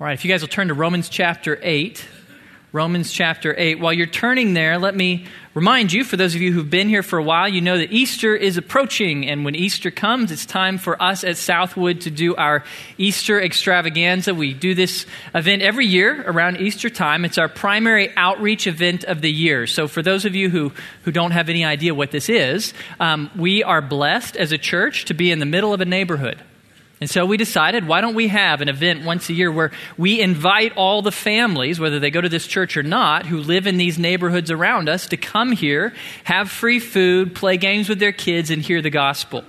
All right, if you guys will turn to Romans chapter 8. Romans chapter 8. While you're turning there, let me remind you, for those of you who've been here for a while, you know that Easter is approaching. And when Easter comes, it's time for us at Southwood to do our Easter extravaganza. We do this event every year around Easter time. It's our primary outreach event of the year. So, for those of you who, who don't have any idea what this is, um, we are blessed as a church to be in the middle of a neighborhood. And so we decided, why don't we have an event once a year where we invite all the families, whether they go to this church or not, who live in these neighborhoods around us, to come here, have free food, play games with their kids, and hear the gospel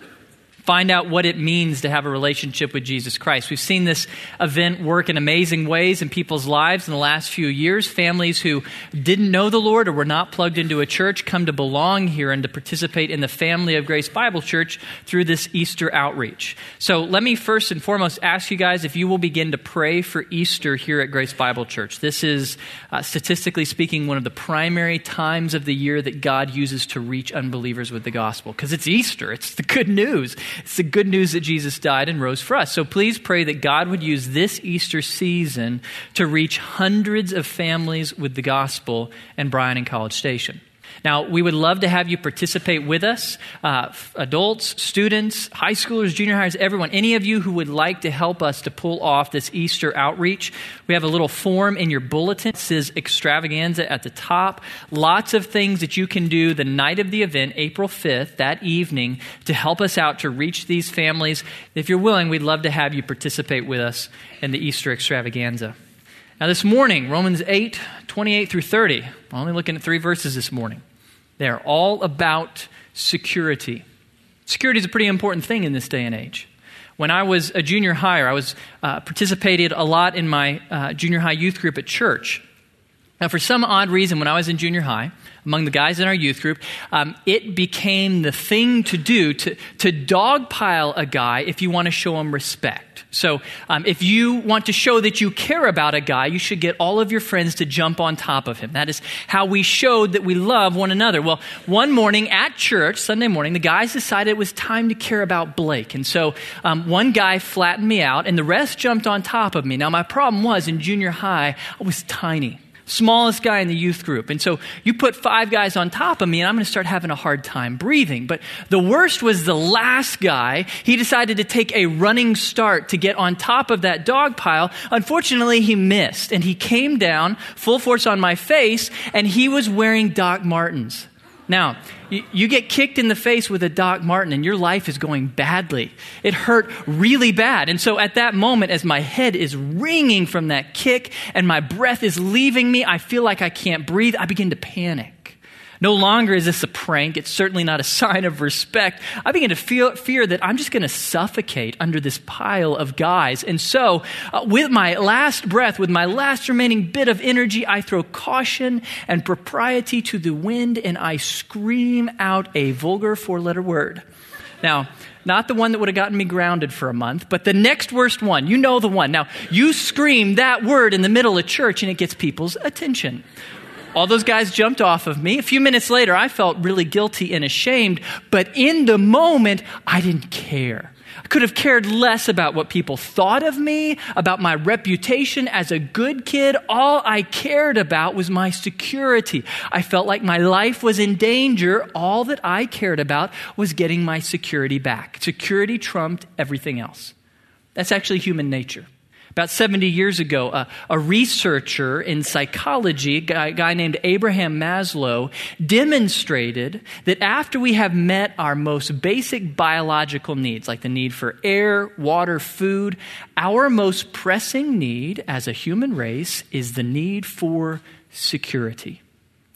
find out what it means to have a relationship with Jesus Christ. We've seen this event work in amazing ways in people's lives in the last few years. Families who didn't know the Lord or were not plugged into a church come to belong here and to participate in the family of Grace Bible Church through this Easter outreach. So let me first and foremost ask you guys if you will begin to pray for Easter here at Grace Bible Church. This is, uh, statistically speaking, one of the primary times of the year that God uses to reach unbelievers with the gospel because it's Easter, it's the good news. It's the good news that Jesus died and rose for us. So please pray that God would use this Easter season to reach hundreds of families with the gospel in Bryan and College Station. Now, we would love to have you participate with us uh, adults, students, high schoolers, junior highs, everyone, any of you who would like to help us to pull off this Easter outreach. We have a little form in your bulletin. It says extravaganza at the top. Lots of things that you can do the night of the event, April 5th, that evening, to help us out to reach these families. If you're willing, we'd love to have you participate with us in the Easter extravaganza. Now, this morning, Romans 8, 28 through 30, we're only looking at three verses this morning. They're all about security. Security is a pretty important thing in this day and age. When I was a junior higher, I was uh, participated a lot in my uh, junior high youth group at church. Now, for some odd reason, when I was in junior high, among the guys in our youth group, um, it became the thing to do to, to dogpile a guy if you want to show him respect. So, um, if you want to show that you care about a guy, you should get all of your friends to jump on top of him. That is how we showed that we love one another. Well, one morning at church, Sunday morning, the guys decided it was time to care about Blake. And so, um, one guy flattened me out, and the rest jumped on top of me. Now, my problem was in junior high, I was tiny smallest guy in the youth group. And so you put five guys on top of me, and I'm going to start having a hard time breathing. But the worst was the last guy. He decided to take a running start to get on top of that dog pile. Unfortunately, he missed, and he came down full force on my face, and he was wearing Doc Martens. Now, you, get kicked in the face with a Doc Marten and your life is going badly. It hurt really bad. And so at that moment, as my head is ringing from that kick and my breath is leaving me, I feel like I can't breathe. I begin to panic. No longer is this a prank. It's certainly not a sign of respect. I begin to feel, fear that I'm just going to suffocate under this pile of guys. And so, uh, with my last breath, with my last remaining bit of energy, I throw caution and propriety to the wind and I scream out a vulgar four letter word. Now, not the one that would have gotten me grounded for a month, but the next worst one. You know the one. Now, you scream that word in the middle of church and it gets people's attention. All those guys jumped off of me. A few minutes later, I felt really guilty and ashamed, but in the moment, I didn't care. I could have cared less about what people thought of me, about my reputation as a good kid. All I cared about was my security. I felt like my life was in danger. All that I cared about was getting my security back. Security trumped everything else. That's actually human nature. About 70 years ago, a, a researcher in psychology, a guy, a guy named Abraham Maslow, demonstrated that after we have met our most basic biological needs, like the need for air, water, food, our most pressing need as a human race is the need for security.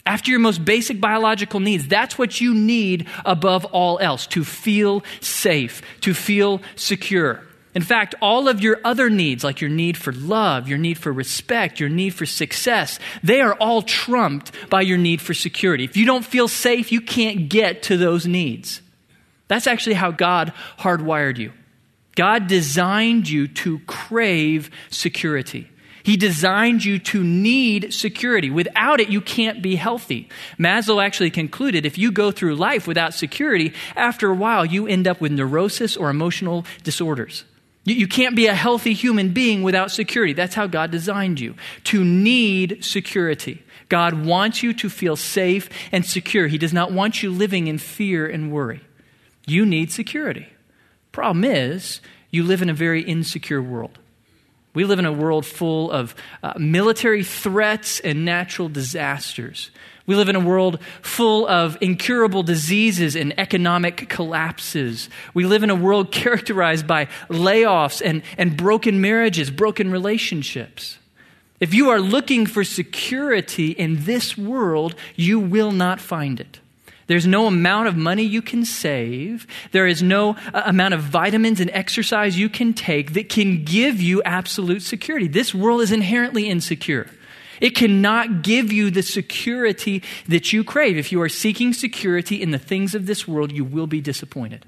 After your most basic biological needs, that's what you need above all else to feel safe, to feel secure. In fact, all of your other needs, like your need for love, your need for respect, your need for success, they are all trumped by your need for security. If you don't feel safe, you can't get to those needs. That's actually how God hardwired you. God designed you to crave security. He designed you to need security. Without it, you can't be healthy. Maslow actually concluded if you go through life without security, after a while, you end up with neurosis or emotional disorders. You, can't be a healthy human being without security. That's how God designed you to need security. God wants you to feel safe and secure. He does not want you living in fear and worry. You need security. Problem is, you live in a very insecure world. We live in a world full of uh, military threats and natural disasters. We live in a world full of incurable diseases and economic collapses. We live in a world characterized by layoffs and, and broken marriages, broken relationships. If you are looking for security in this world, you will not find it. There's no amount of money you can save. There is no uh, amount of vitamins and exercise you can take that can give you absolute security. This world is inherently insecure. It cannot give you the security that you crave. If you are seeking security in the things of this world, you will be disappointed.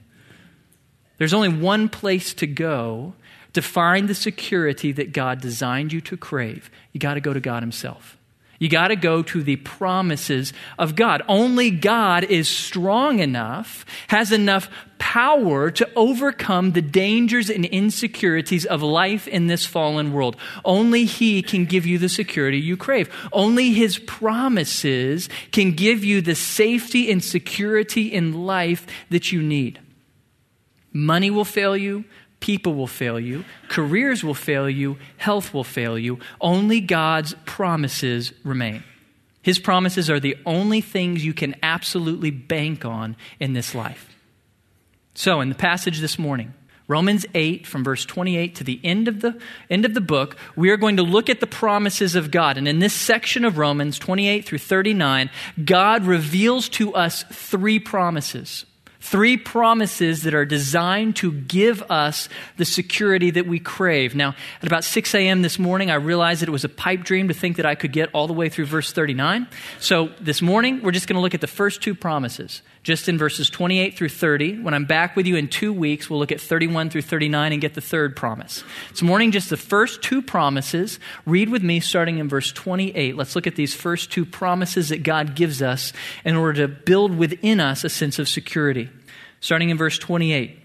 There's only one place to go to find the security that God designed you to crave. You got to go to God Himself. You got to go to the promises of God. Only God is strong enough, has enough power to overcome the dangers and insecurities of life in this fallen world. Only He can give you the security you crave. Only His promises can give you the safety and security in life that you need. Money will fail you, People will fail you, careers will fail you, health will fail you. Only God's promises remain. His promises are the only things you can absolutely bank on in this life. So, in the passage this morning, Romans 8 from verse 28 to the end of the end of the book, we are going to look at the promises of God. And in this section of Romans 28 through 39, God reveals to us three promises. Three promises that are designed to give us the security that we crave. Now, at about 6 a.m. this morning, I realized that it was a pipe dream to think that I could get all the way through verse 39. So this morning, we're just going to look at the first two promises just in verses 28 through 30. When I'm back with you in two weeks, we'll look at 31 through 39 and get the third promise. This morning, just the first two promises. Read with me starting in verse 28. Let's look at these first two promises that God gives us in order to build within us a sense of security. Starting in verse 28.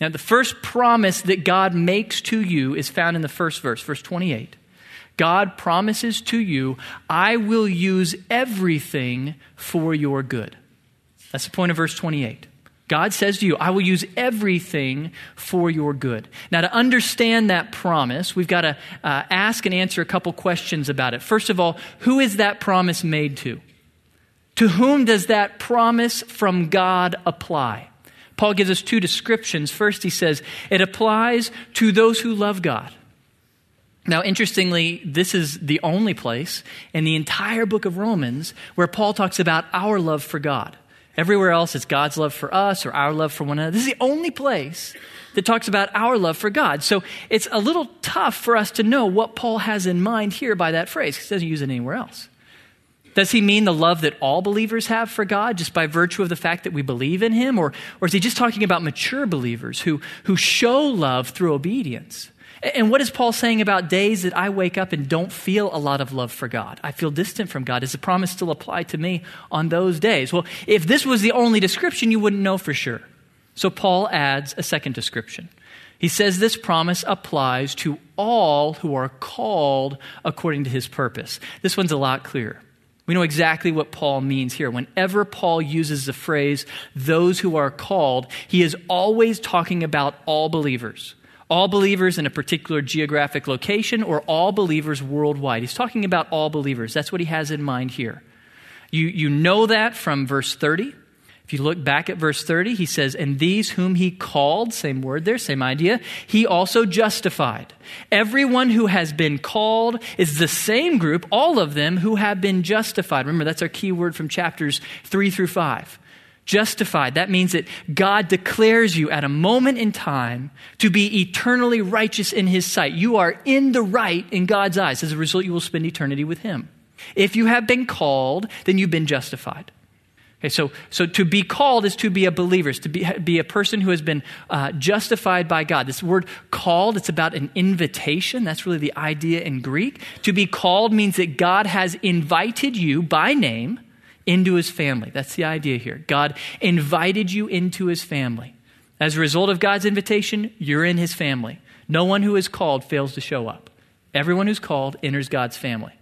Now, the first promise that God makes to you is found in the first verse, verse 28. God promises to you, I will use everything for your good. That's the point of verse 28. God says to you, I will use everything for your good. Now, to understand that promise, we've got to uh, ask and answer a couple questions about it. First of all, who is that promise made to? To whom does that promise from God apply? Paul gives us two descriptions. First, he says, it applies to those who love God. Now, interestingly, this is the only place in the entire book of Romans where Paul talks about our love for God. Everywhere else, it's God's love for us or our love for one another. This is the only place that talks about our love for God. So it's a little tough for us to know what Paul has in mind here by that phrase. He doesn't use it anywhere else. Does he mean the love that all believers have for God just by virtue of the fact that we believe in him? Or, or is he just talking about mature believers who, who show love through obedience? And what is Paul saying about days that I wake up and don't feel a lot of love for God? I feel distant from God. Does the promise still apply to me on those days? Well, if this was the only description, you wouldn't know for sure. So Paul adds a second description. He says this promise applies to all who are called according to his purpose. This one's a lot clearer. We know exactly what Paul means here. Whenever Paul uses the phrase, those who are called, he is always talking about all believers. All believers in a particular geographic location or all believers worldwide. He's talking about all believers. That's what he has in mind here. You, you know that from verse 30. If you look back at verse 30, he says, And these whom he called, same word there, same idea, he also justified. Everyone who has been called is the same group, all of them who have been justified. Remember, that's our key word from chapters 3 through 5. Justified, that means that God declares you at a moment in time to be eternally righteous in His sight. You are in the right in God's eyes. As a result, you will spend eternity with Him. If you have been called, then you've been justified. Okay, so, so to be called is to be a believer, is to be, be a person who has been uh, justified by God. This word called, it's about an invitation. That's really the idea in Greek. To be called means that God has invited you by name into his family. That's the idea here. God invited you into his family. As a result of God's invitation, you're in his family. No one who is called fails to show up. Everyone who's called enters God's family.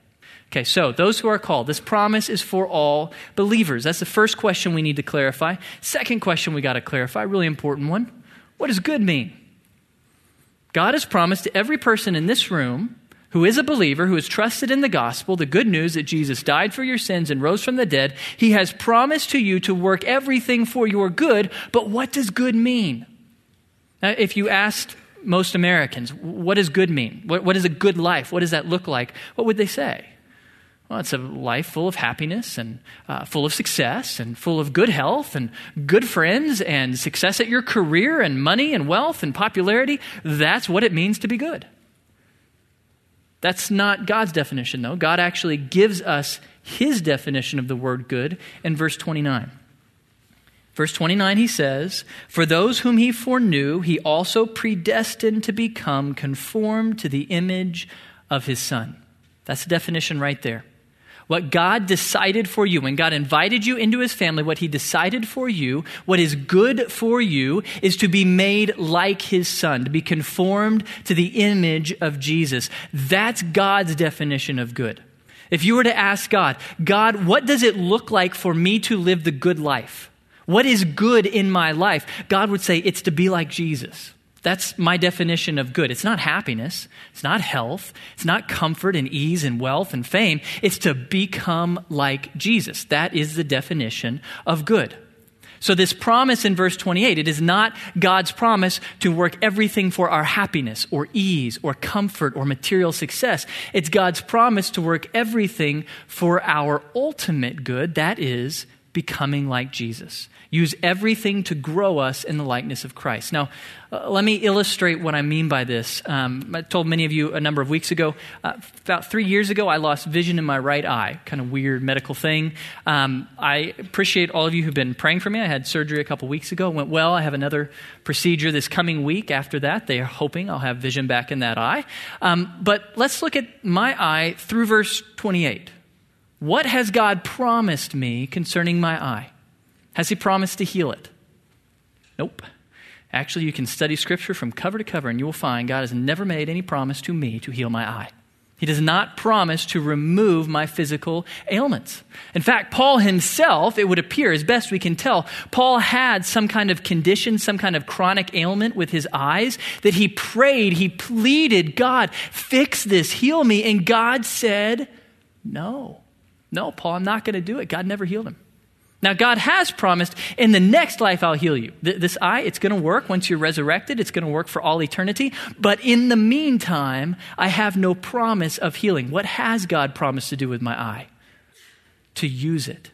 Okay, so those who are called, this promise is for all believers. That's the first question we need to clarify. Second question we got to clarify, really important one. What does good mean? God has promised to every person in this room who is a believer, who has trusted in the gospel, the good news that Jesus died for your sins and rose from the dead, he has promised to you to work everything for your good. But what does good mean? Now, if you asked most Americans, what does good mean? What, what is a good life? What does that look like? What would they say? Well, it's a life full of happiness and uh, full of success and full of good health and good friends and success at your career and money and wealth and popularity. That's what it means to be good. That's not God's definition, though. God actually gives us his definition of the word good in verse 29. Verse 29, he says, For those whom he foreknew, he also predestined to become conformed to the image of his Son. That's the definition right there. What God decided for you, when God invited you into his family, what he decided for you, what is good for you, is to be made like his son, to be conformed to the image of Jesus. That's God's definition of good. If you were to ask God, God, what does it look like for me to live the good life? What is good in my life? God would say, it's to be like Jesus. That's my definition of good. It's not happiness. It's not health. It's not comfort and ease and wealth and fame. It's to become like Jesus. That is the definition of good. So, this promise in verse 28, it is not God's promise to work everything for our happiness or ease or comfort or material success. It's God's promise to work everything for our ultimate good, that is, becoming like Jesus use everything to grow us in the likeness of Christ. Now, uh, let me illustrate what I mean by this. Um, I told many of you a number of weeks ago, uh, about three years ago, I lost vision in my right eye. Kind of weird medical thing. Um, I appreciate all of you who've been praying for me. I had surgery a couple weeks ago. Went well. I have another procedure this coming week after that. They are hoping I'll have vision back in that eye. Um, but let's look at my eye through verse 28. What has God promised me concerning my eye? Has he promised to heal it? Nope. Actually, you can study Scripture from cover to cover, and you will find God has never made any promise to me to heal my eye. He does not promise to remove my physical ailments. In fact, Paul himself, it would appear, as best we can tell, Paul had some kind of condition, some kind of chronic ailment with his eyes that he prayed, he pleaded, God, fix this, heal me. And God said, No, no, Paul, I'm not going to do it. God never healed him. Now, God has promised, in the next life, I'll heal you. This eye, it's going to work once you're resurrected. It's going to work for all eternity. But in the meantime, I have no promise of healing. What has God promised to do with my eye? To use it.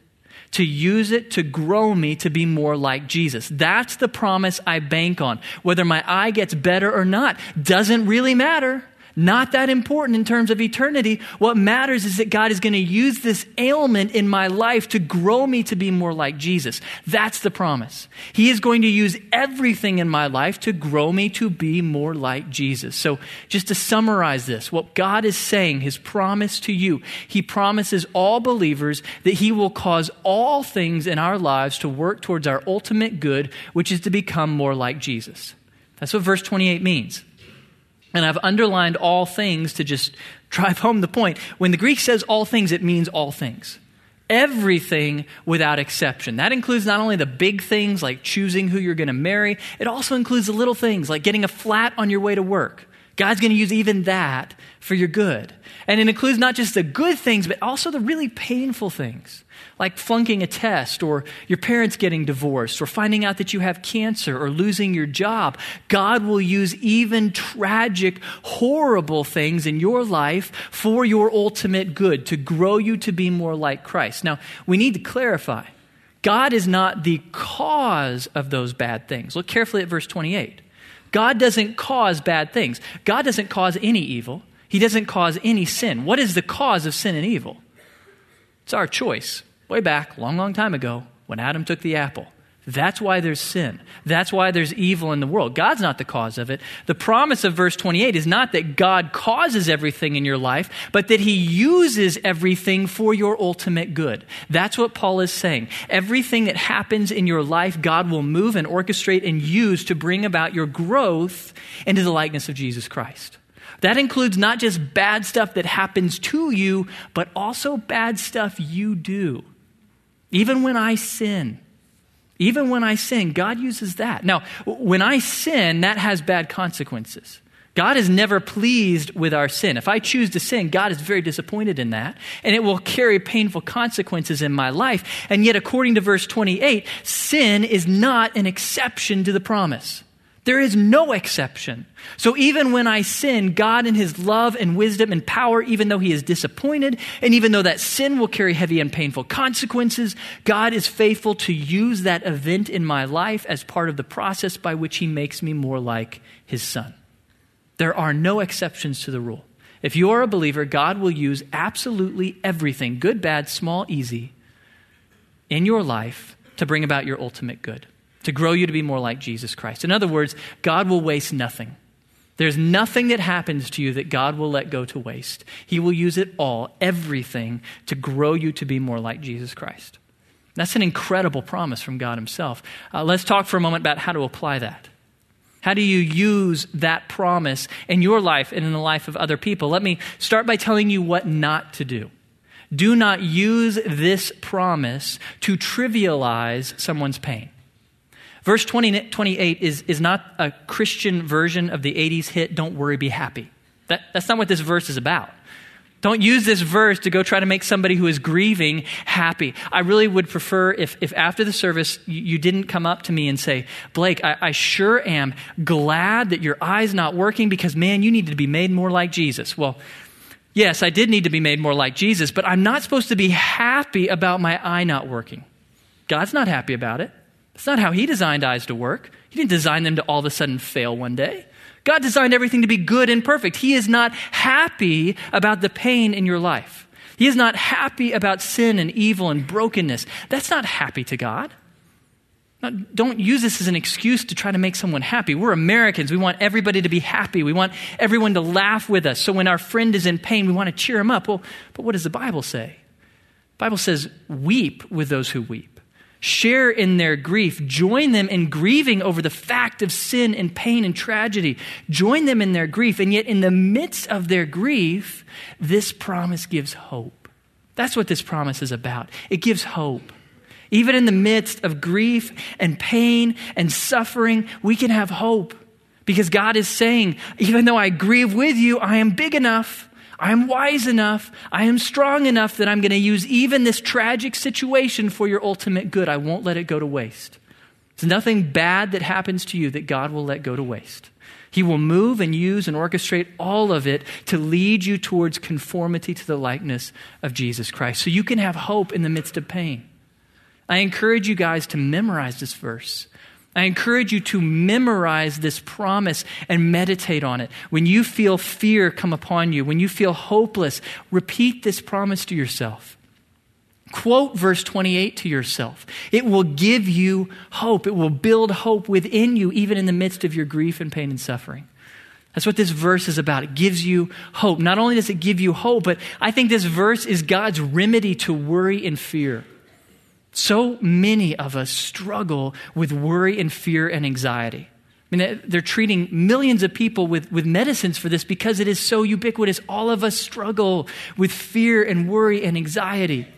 To use it to grow me to be more like Jesus. That's the promise I bank on. Whether my eye gets better or not doesn't really matter. Not that important in terms of eternity. What matters is that God is going to use this ailment in my life to grow me to be more like Jesus. That's the promise. He is going to use everything in my life to grow me to be more like Jesus. So, just to summarize this, what God is saying, His promise to you, He promises all believers that He will cause all things in our lives to work towards our ultimate good, which is to become more like Jesus. That's what verse 28 means. And I've underlined all things to just drive home the point. When the Greek says all things, it means all things. Everything without exception. That includes not only the big things like choosing who you're going to marry, it also includes the little things like getting a flat on your way to work. God's going to use even that for your good. And it includes not just the good things, but also the really painful things like flunking a test or your parents getting divorced or finding out that you have cancer or losing your job. God will use even tragic, horrible things in your life for your ultimate good to grow you to be more like Christ. Now, we need to clarify God is not the cause of those bad things. Look carefully at verse 28. God doesn't cause bad things. God doesn't cause any evil. He doesn't cause any sin. What is the cause of sin and evil? It's our choice. Way back, long, long time ago, when Adam took the apple. That's why there's sin. That's why there's evil in the world. God's not the cause of it. The promise of verse 28 is not that God causes everything in your life, but that He uses everything for your ultimate good. That's what Paul is saying. Everything that happens in your life, God will move and orchestrate and use to bring about your growth into the likeness of Jesus Christ. That includes not just bad stuff that happens to you, but also bad stuff you do. Even when I sin, even when I sin, God uses that. Now, when I sin, that has bad consequences. God is never pleased with our sin. If I choose to sin, God is very disappointed in that, and it will carry painful consequences in my life. And yet, according to verse 28, sin is not an exception to the promise. There is no exception. So even when I sin, God in his love and wisdom and power, even though he is disappointed, and even though that sin will carry heavy and painful consequences, God is faithful to use that event in my life as part of the process by which he makes me more like his son. There are no exceptions to the rule. If you are a believer, God will use absolutely everything, good, bad, small, easy, in your life to bring about your ultimate good to grow you to be more like Jesus Christ. In other words, God will waste nothing. There's nothing that happens to you that God will let go to waste. He will use it all, everything, to grow you to be more like Jesus Christ. That's an incredible promise from God Himself. Uh, let's talk for a moment about how to apply that. How do you use that promise in your life and in the life of other people? Let me start by telling you what not to do. Do not use this promise to trivialize someone's pain. Verse 20, 28 is, is not a Christian version of the 80s hit, Don't Worry, Be Happy. That, that's not what this verse is about. Don't use this verse to go try to make somebody who is grieving happy. I really would prefer if, if after the service you, you didn't come up to me and say, Blake, I, I sure am glad that your eye's not working because, man, you need to be made more like Jesus. Well, yes, I did need to be made more like Jesus, but I'm not supposed to be happy about my eye not working. God's not happy about it. That's not how He designed eyes to work. He didn't design them to all of a sudden fail one day. God designed everything to be good and perfect. He is not happy about the pain in your life. He is not happy about sin and evil and brokenness. That's not happy to God. Now, don't use this as an excuse to try to make someone happy. We're Americans. We want everybody to be happy. We want everyone to laugh with us. So when our friend is in pain, we want to cheer him up. Well, but what does the Bible say? The Bible says, weep with those who weep share in their grief, join them in grieving over the fact of sin and pain and tragedy. Join them in their grief. And yet, in the midst of their grief, this promise gives hope. That's what this promise is about. It gives hope. Even in the midst of grief and pain and suffering, we can have hope because God is saying, even though I grieve with you, I am big enough I am wise enough, I am strong enough that I'm going to use even this tragic situation for your ultimate good. I won't let it go to waste. There's nothing bad that happens to you that God will let go to waste. He will move and use and orchestrate all of it to lead you towards conformity to the likeness of Jesus Christ. So you can have hope in the midst of pain. I encourage you guys to memorize this verse. I encourage you to memorize this promise and meditate on it. When you feel fear come upon you, when you feel hopeless, repeat this promise to yourself. Quote verse 28 to yourself. It will give you hope. It will build hope within you, even in the midst of your grief and pain and suffering. That's what this verse is about. It gives you hope. Not only does it give you hope, but I think this verse is God's remedy to worry and fear. So many of us struggle with worry and fear and anxiety. I mean, they're treating millions of people with, with medicines for this because it is so ubiquitous. All of us struggle with fear and worry and anxiety.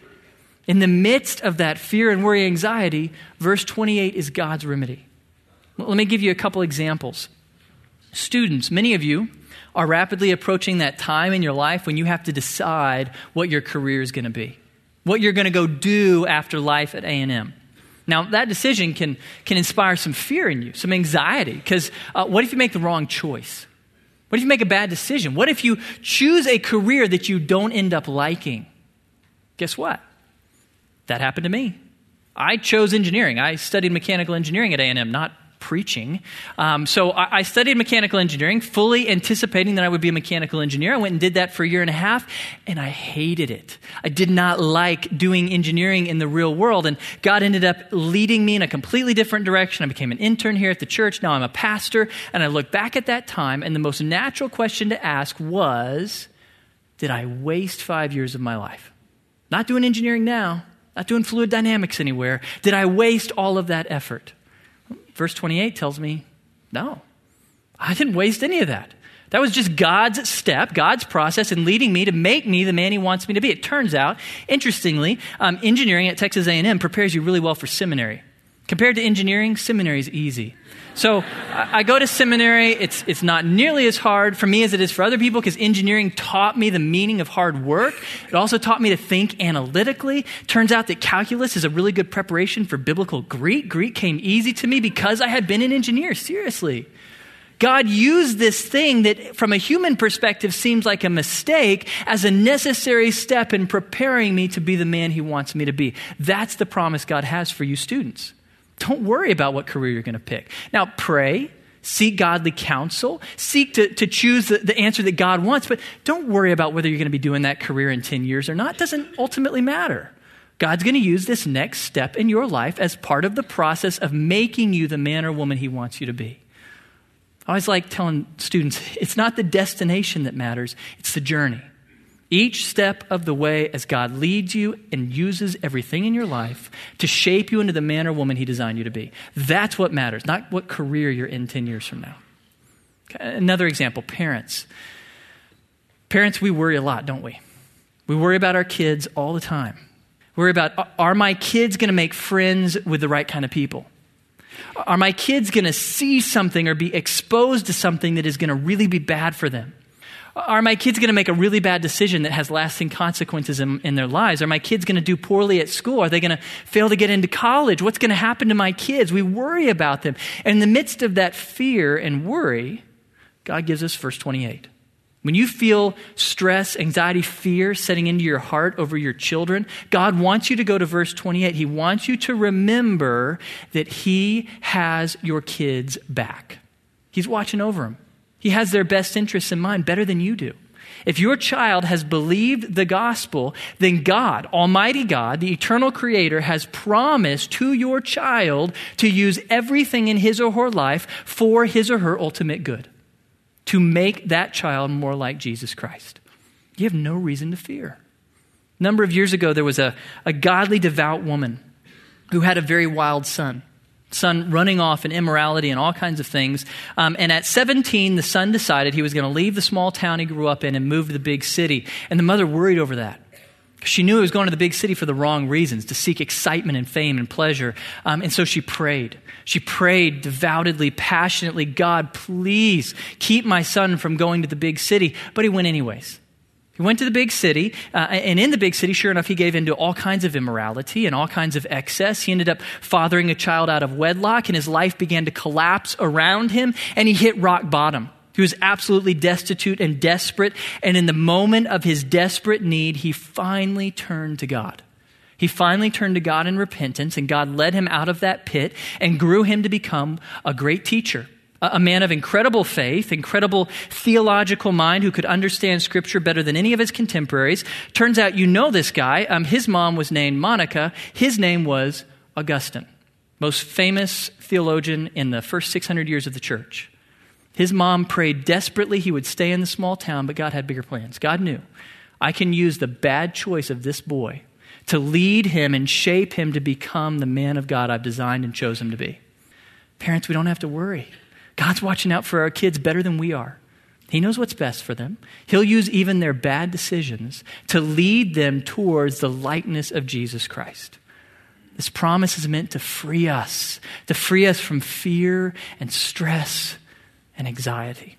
In the midst of that fear and worry and anxiety, verse 28 is God's remedy. Let me give you a couple examples. Students, many of you are rapidly approaching that time in your life when you have to decide what your career is going to be what you're going to go do after life at A&M. Now, that decision can, can inspire some fear in you, some anxiety, because uh, what if you make the wrong choice? What if you make a bad decision? What if you choose a career that you don't end up liking? Guess what? That happened to me. I chose engineering. I studied mechanical engineering at A&M, not preaching. Um, so I, I, studied mechanical engineering, fully anticipating that I would be a mechanical engineer. I went and did that for a year and a half, and I hated it. I did not like doing engineering in the real world, and God ended up leading me in a completely different direction. I became an intern here at the church. Now I'm a pastor, and I look back at that time, and the most natural question to ask was, did I waste five years of my life? Not doing engineering now, not doing fluid dynamics anywhere. Did I waste all of that effort? Verse 28 tells me, no, I didn't waste any of that. That was just God's step, God's process in leading me to make me the man He wants me to be. It turns out, interestingly, um, engineering at Texas A&M prepares you really well for seminary. Compared to engineering, seminary is easy. So I, go to seminary. It's, it's not nearly as hard for me as it is for other people because engineering taught me the meaning of hard work. It also taught me to think analytically. Turns out that calculus is a really good preparation for biblical Greek. Greek came easy to me because I had been an engineer, seriously. God used this thing that, from a human perspective, seems like a mistake as a necessary step in preparing me to be the man He wants me to be. That's the promise God has for you students. Don't worry about what career you're going to pick. Now, pray, seek godly counsel, seek to, to choose the, the answer that God wants, but don't worry about whether you're going to be doing that career in 10 years or not. It doesn't ultimately matter. God's going to use this next step in your life as part of the process of making you the man or woman He wants you to be. I always like telling students it's not the destination that matters, it's the journey. Each step of the way as God leads you and uses everything in your life to shape you into the man or woman He designed you to be. That's what matters, not what career you're in 10 years from now. Okay, another example parents. Parents, we worry a lot, don't we? We worry about our kids all the time. We worry about are my kids going to make friends with the right kind of people? Are my kids going to see something or be exposed to something that is going to really be bad for them? Are my kids going to make a really bad decision that has lasting consequences in, in their lives? Are my kids going to do poorly at school? Are they going to fail to get into college? What's going to happen to my kids? We worry about them. And in the midst of that fear and worry, God gives us verse 28. When you feel stress, anxiety, fear setting into your heart over your children, God wants you to go to verse 28. He wants you to remember that He has your kids back. He's watching over them. He has their best interests in mind better than you do. If your child has believed the gospel, then God, Almighty God, the eternal Creator, has promised to your child to use everything in his or her life for his or her ultimate good, to make that child more like Jesus Christ. You have no reason to fear. A number of years ago, there was a, a godly, devout woman who had a very wild son son running off in immorality and all kinds of things. Um, and at 17, the son decided he was going to leave the small town he grew up in and move to the big city. And the mother worried over that. She knew he was going to the big city for the wrong reasons, to seek excitement and fame and pleasure. Um, and so she prayed. She prayed devoutly, passionately God, please keep my son from going to the big city. But he went anyways. He went to the big city, uh, and in the big city, sure enough, he gave into all kinds of immorality and all kinds of excess. He ended up fathering a child out of wedlock, and his life began to collapse around him, and he hit rock bottom. He was absolutely destitute and desperate, and in the moment of his desperate need, he finally turned to God. He finally turned to God in repentance, and God led him out of that pit and grew him to become a great teacher a man of incredible faith, incredible theological mind who could understand Scripture better than any of his contemporaries. Turns out you know this guy. Um, his mom was named Monica. His name was Augustine, most famous theologian in the first 600 years of the church. His mom prayed desperately he would stay in the small town, but God had bigger plans. God knew I can use the bad choice of this boy to lead him and shape him to become the man of God I've designed and chosen him to be. Parents, we don't have to worry. God's watching out for our kids better than we are. He knows what's best for them. He'll use even their bad decisions to lead them towards the likeness of Jesus Christ. This promise is meant to free us, to free us from fear and stress and anxiety.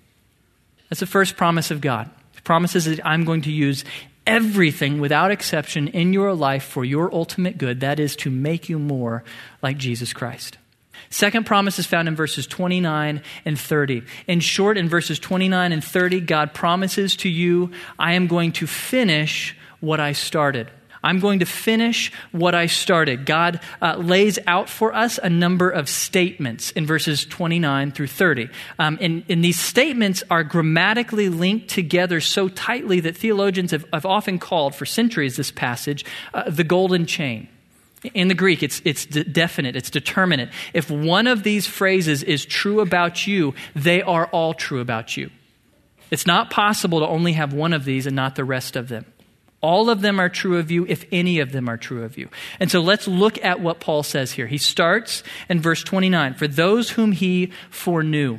That's the first promise of God. He promises that I'm going to use everything without exception in your life for your ultimate good. That is to make you more like Jesus Christ. Second promise is found in verses 29 and 30. In short, in verses 29 and 30, God promises to you, I am going to finish what I started. I'm going to finish what I started. God uh, lays out for us a number of statements in verses 29 through 30. Um, and, and, these statements are grammatically linked together so tightly that theologians have, have often called for centuries this passage uh, the golden chain. In the Greek, it's, it's definite, it's determinate. If one of these phrases is true about you, they are all true about you. It's not possible to only have one of these and not the rest of them. All of them are true of you if any of them are true of you. And so let's look at what Paul says here. He starts in verse 29 For those whom he foreknew.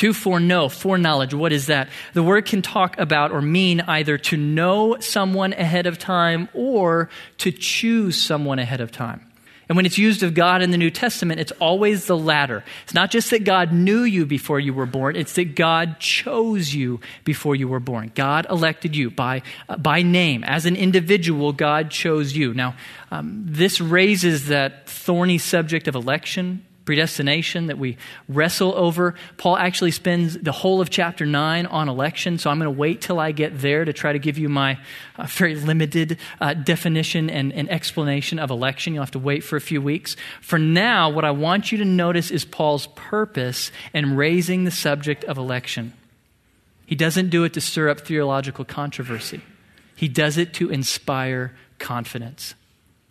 To foreknow, foreknowledge, what is that? The word can talk about or mean either to know someone ahead of time or to choose someone ahead of time. And when it's used of God in the New Testament, it's always the latter. It's not just that God knew you before you were born, it's that God chose you before you were born. God elected you by, uh, by name. As an individual, God chose you. Now, um, this raises that thorny subject of election predestination that we wrestle over. Paul actually spends the whole of chapter 9 on election, so I'm going to wait till I get there to try to give you my uh, very limited uh, definition and, and explanation of election. You'll have to wait for a few weeks. For now, what I want you to notice is Paul's purpose in raising the subject of election. He doesn't do it to stir up theological controversy, he does it to inspire confidence.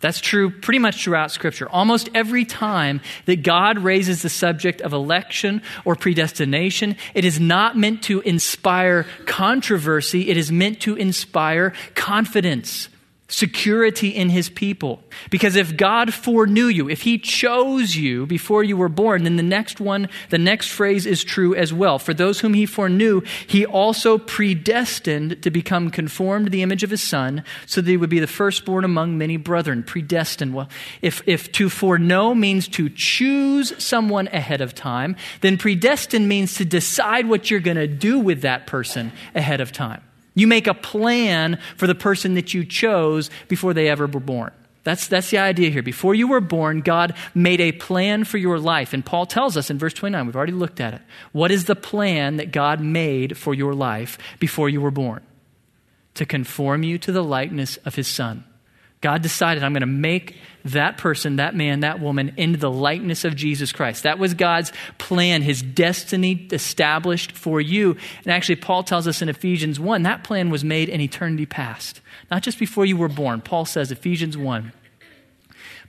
That's true pretty much throughout Scripture. Almost every time that God raises the subject of election or predestination, it is not meant to inspire controversy, it is meant to inspire confidence security in his people. Because if God foreknew you, if he chose you before you were born, then the next one, the next phrase is true as well. For those whom he foreknew, he also predestined to become conformed to the image of his son, so that he would be the firstborn among many brethren. Predestined. Well, if, if to foreknow means to choose someone ahead of time, then predestined means to decide what you're going to do with that person ahead of time. You make a plan for the person that you chose before they ever were born. That's, that's the idea here. Before you were born, God made a plan for your life. And Paul tells us in verse 29, we've already looked at it. What is the plan that God made for your life before you were born? To conform you to the likeness of his son. God decided, I'm going to make that person, that man, that woman into the likeness of Jesus Christ. That was God's plan, his destiny established for you. And actually, Paul tells us in Ephesians 1 that plan was made in eternity past, not just before you were born. Paul says, Ephesians 1.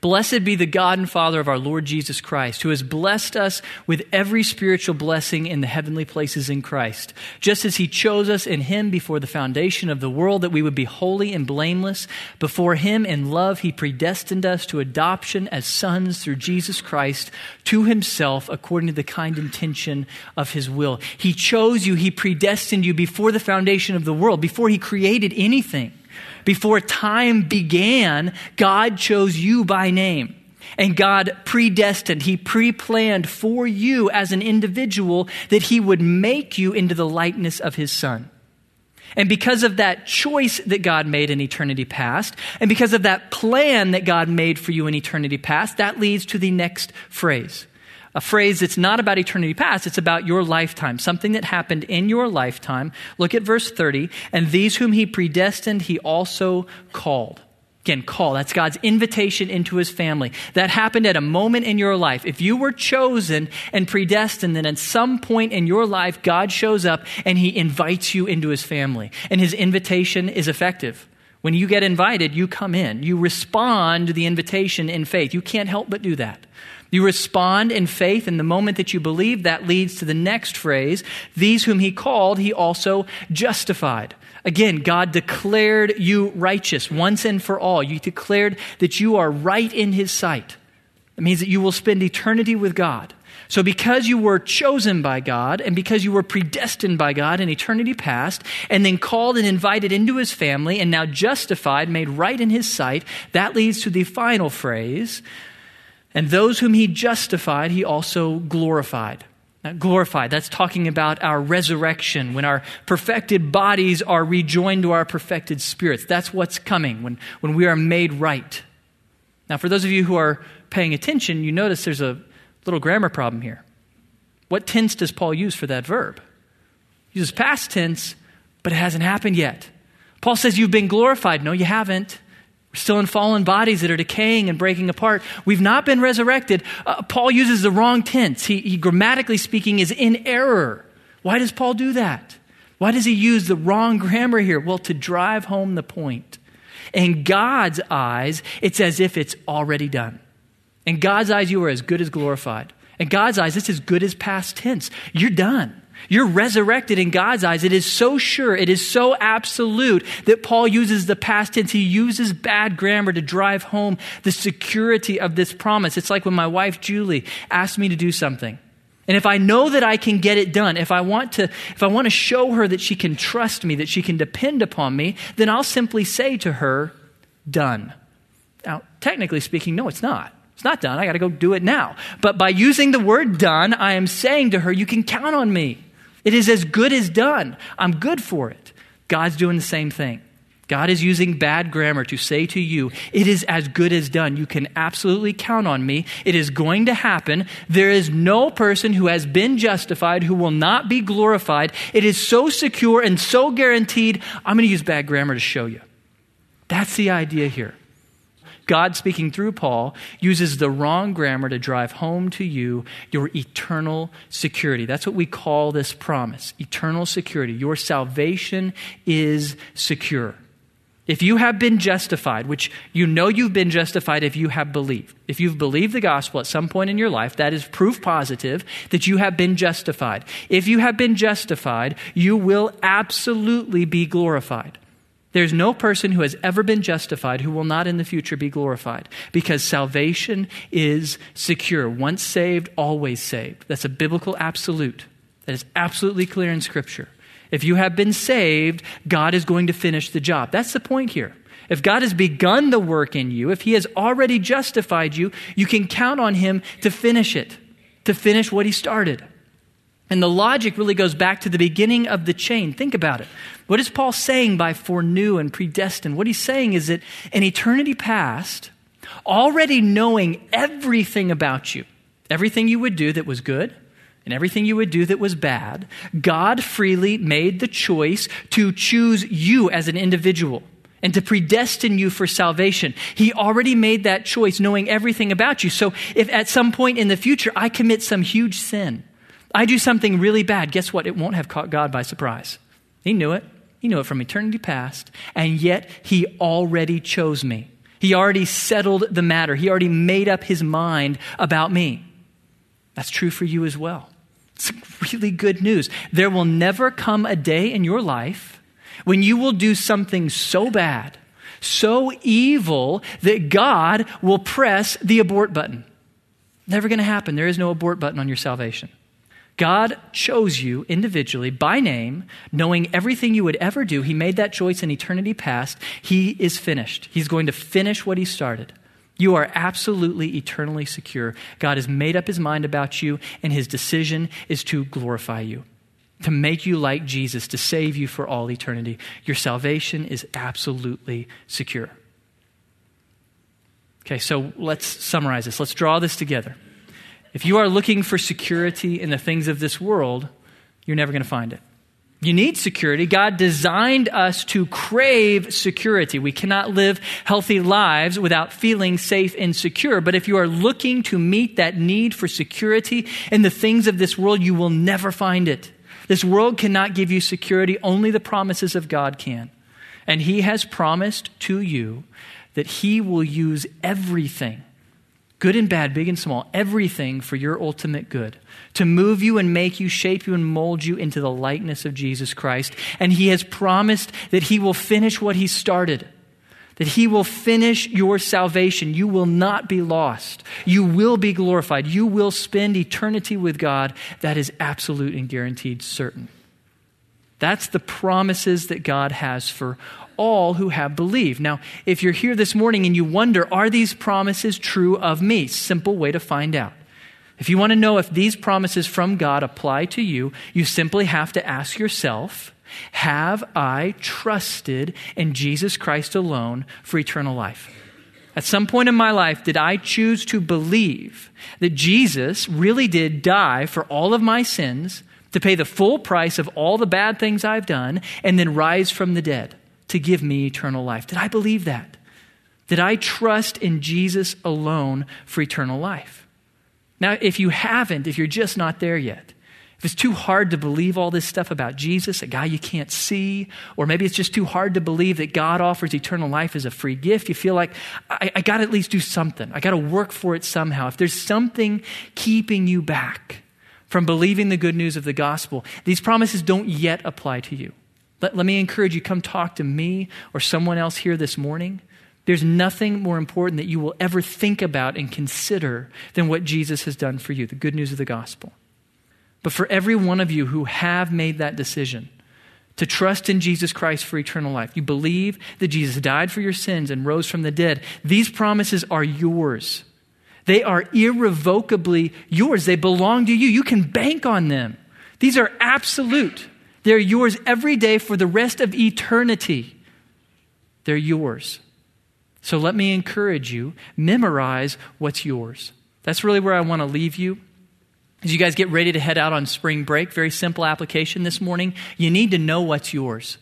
Blessed be the God and Father of our Lord Jesus Christ, who has blessed us with every spiritual blessing in the heavenly places in Christ, just as he chose us in him before the foundation of the world that we would be holy and blameless. Before him in love, he predestined us to adoption as sons through Jesus Christ to himself according to the kind intention of his will. He chose you, he predestined you before the foundation of the world, before he created anything. Before time began, God chose you by name. And God predestined, He pre planned for you as an individual that He would make you into the likeness of His Son. And because of that choice that God made in eternity past, and because of that plan that God made for you in eternity past, that leads to the next phrase a phrase that's not about eternity past, it's about your lifetime, something that happened in your lifetime. Look at verse 30. And these whom he predestined, he also called. Again, call. That's God's invitation into his family. That happened at a moment in your life. If you were chosen and predestined, then at some point in your life, God shows up and he invites you into his family. And his invitation is effective. When you get invited, you come in. You respond to the invitation in faith. You can't help but do that. You respond in faith, and the moment that you believe, that leads to the next phrase These whom he called, he also justified. Again, God declared you righteous once and for all. You declared that you are right in his sight. It means that you will spend eternity with God. So, because you were chosen by God, and because you were predestined by God in eternity past, and then called and invited into his family, and now justified, made right in his sight, that leads to the final phrase and those whom he justified, he also glorified. Now, glorified, that's talking about our resurrection, when our perfected bodies are rejoined to our perfected spirits. That's what's coming, when, when we are made right. Now, for those of you who are paying attention, you notice there's a little grammar problem here. What tense does Paul use for that verb? He uses past tense, but it hasn't happened yet. Paul says, You've been glorified. No, you haven't. We're still in fallen bodies that are decaying and breaking apart. We've not been resurrected. Uh, Paul uses the wrong tense. He, he, grammatically speaking, is in error. Why does Paul do that? Why does he use the wrong grammar here? Well, to drive home the point. In God's eyes, it's as if it's already done. In God's eyes, you are as good as glorified. In God's eyes, it's as good as past tense. You're done. You're resurrected in God's eyes. It is so sure, it is so absolute that Paul uses the past tense. He uses bad grammar to drive home the security of this promise. It's like when my wife Julie asked me to do something. And if I know that I can get it done, if I want to if I want to show her that she can trust me, that she can depend upon me, then I'll simply say to her, "Done." Now, technically speaking, no it's not. It's not done. I got to go do it now. But by using the word done, I am saying to her, "You can count on me." It is as good as done. I'm good for it. God's doing the same thing. God is using bad grammar to say to you, it is as good as done. You can absolutely count on me. It is going to happen. There is no person who has been justified who will not be glorified. It is so secure and so guaranteed. I'm going to use bad grammar to show you. That's the idea here. God speaking through Paul uses the wrong grammar to drive home to you your eternal security. That's what we call this promise eternal security. Your salvation is secure. If you have been justified, which you know you've been justified if you have believed, if you've believed the gospel at some point in your life, that is proof positive that you have been justified. If you have been justified, you will absolutely be glorified. There's no person who has ever been justified who will not in the future be glorified because salvation is secure. Once saved, always saved. That's a biblical absolute. That is absolutely clear in Scripture. If you have been saved, God is going to finish the job. That's the point here. If God has begun the work in you, if He has already justified you, you can count on Him to finish it, to finish what He started. And the logic really goes back to the beginning of the chain. Think about it. What is Paul saying by foreknew and predestined? What he's saying is that in eternity past, already knowing everything about you, everything you would do that was good, and everything you would do that was bad, God freely made the choice to choose you as an individual and to predestine you for salvation. He already made that choice knowing everything about you. So if at some point in the future I commit some huge sin, I do something really bad, guess what? It won't have caught God by surprise. He knew it. He knew it from eternity past, and yet He already chose me. He already settled the matter. He already made up His mind about me. That's true for you as well. It's really good news. There will never come a day in your life when you will do something so bad, so evil, that God will press the abort button. Never going to happen. There is no abort button on your salvation. God chose you individually by name, knowing everything you would ever do. He made that choice in eternity past. He is finished. He's going to finish what He started. You are absolutely eternally secure. God has made up His mind about you, and His decision is to glorify you, to make you like Jesus, to save you for all eternity. Your salvation is absolutely secure. Okay, so let's summarize this. Let's draw this together. If you are looking for security in the things of this world, you're never going to find it. You need security. God designed us to crave security. We cannot live healthy lives without feeling safe and secure. But if you are looking to meet that need for security in the things of this world, you will never find it. This world cannot give you security, only the promises of God can. And He has promised to you that He will use everything good and bad, big and small, everything for your ultimate good, to move you and make you, shape you and mold you into the likeness of Jesus Christ. And He has promised that He will finish what He started, that He will finish your salvation. You will not be lost. You will be glorified. You will spend eternity with God. That is absolute and guaranteed certain. That's the promises that God has for all who have believed. Now, if you're here this morning and you wonder, are these promises true of me? Simple way to find out. If you want to know if these promises from God apply to you, you simply have to ask yourself, have I trusted in Jesus Christ alone for eternal life? At some point in my life, did I choose to believe that Jesus really did die for all of my sins, to pay the full price of all the bad things I've done, and then rise from the dead? To give me eternal life. Did I believe that? Did I trust in Jesus alone for eternal life. Now, if you haven't, if you're just not there yet, if it's too hard to believe all this stuff about Jesus, a guy you can't see, or maybe it's just too hard to believe that God offers eternal life as a free gift, you feel like, I, I got to at least do something. I got to work for it somehow. If there's something keeping you back from believing the good news of the gospel, these promises don't yet apply to you. Let, let me encourage you come talk to me or someone else here this morning. There's nothing more important that you will ever think about and consider than what Jesus has done for you, the good news of the gospel. But for every one of you who have made that decision to trust in Jesus Christ for eternal life, you believe that Jesus died for your sins and rose from the dead, these promises are yours. They are irrevocably yours. They belong to you. You can bank on them. These are absolute. They're yours every day for the rest of eternity. They're yours. So let me encourage you memorize what's yours. That's really where I want to leave you. As you guys get ready to head out on spring break, very simple application this morning. You need to know what's yours.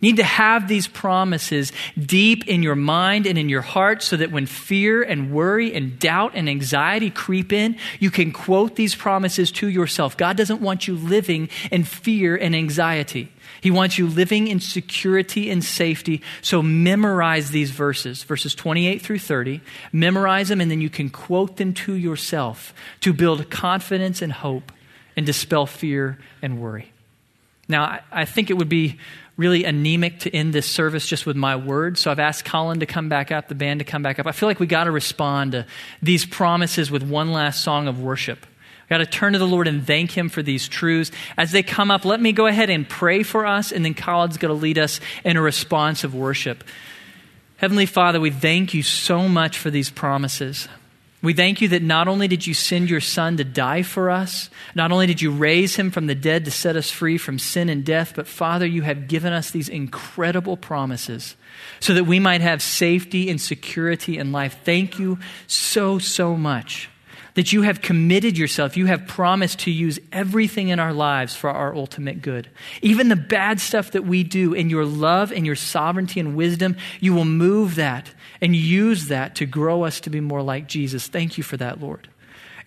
Need to have these promises deep in your mind and in your heart so that when fear and worry and doubt and anxiety creep in, you can quote these promises to yourself. God doesn't want you living in fear and anxiety. He wants you living in security and safety. So memorize these verses, verses 28 through 30. Memorize them, and then you can quote them to yourself to build confidence and hope and dispel fear and worry. Now, I think it would be really anemic to end this service just with my words. So I've asked Colin to come back up, the band to come back up. I feel like we got to respond to these promises with one last song of worship. We've got to turn to the Lord and thank Him for these truths. As they come up, let me go ahead and pray for us, and then Colin's going to lead us in a response of worship. Heavenly Father, we thank you so much for these promises. We thank you that not only did you send your Son to die for us, not only did you raise him from the dead to set us free from sin and death, but Father, you have given us these incredible promises so that we might have safety and security in life. Thank you so, so much that you have committed yourself, you have promised to use everything in our lives for our ultimate good. Even the bad stuff that we do, in your love and your sovereignty and wisdom, you will move that and use that to grow us to be more like Jesus. Thank you for that, Lord.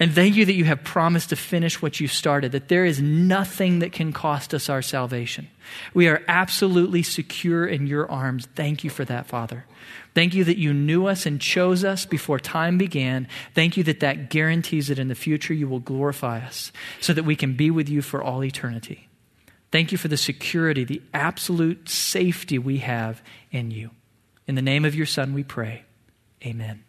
And thank you that you have promised to finish what you started, that there is nothing that can cost us our salvation. We are absolutely secure in your arms. Thank you for that, Father. Thank you that you knew us and chose us before time began. Thank you that that guarantees that in the future you will glorify us so that we can be with you for all eternity. Thank you for the security, the absolute safety we have in you. In the name of your Son, we pray. Amen.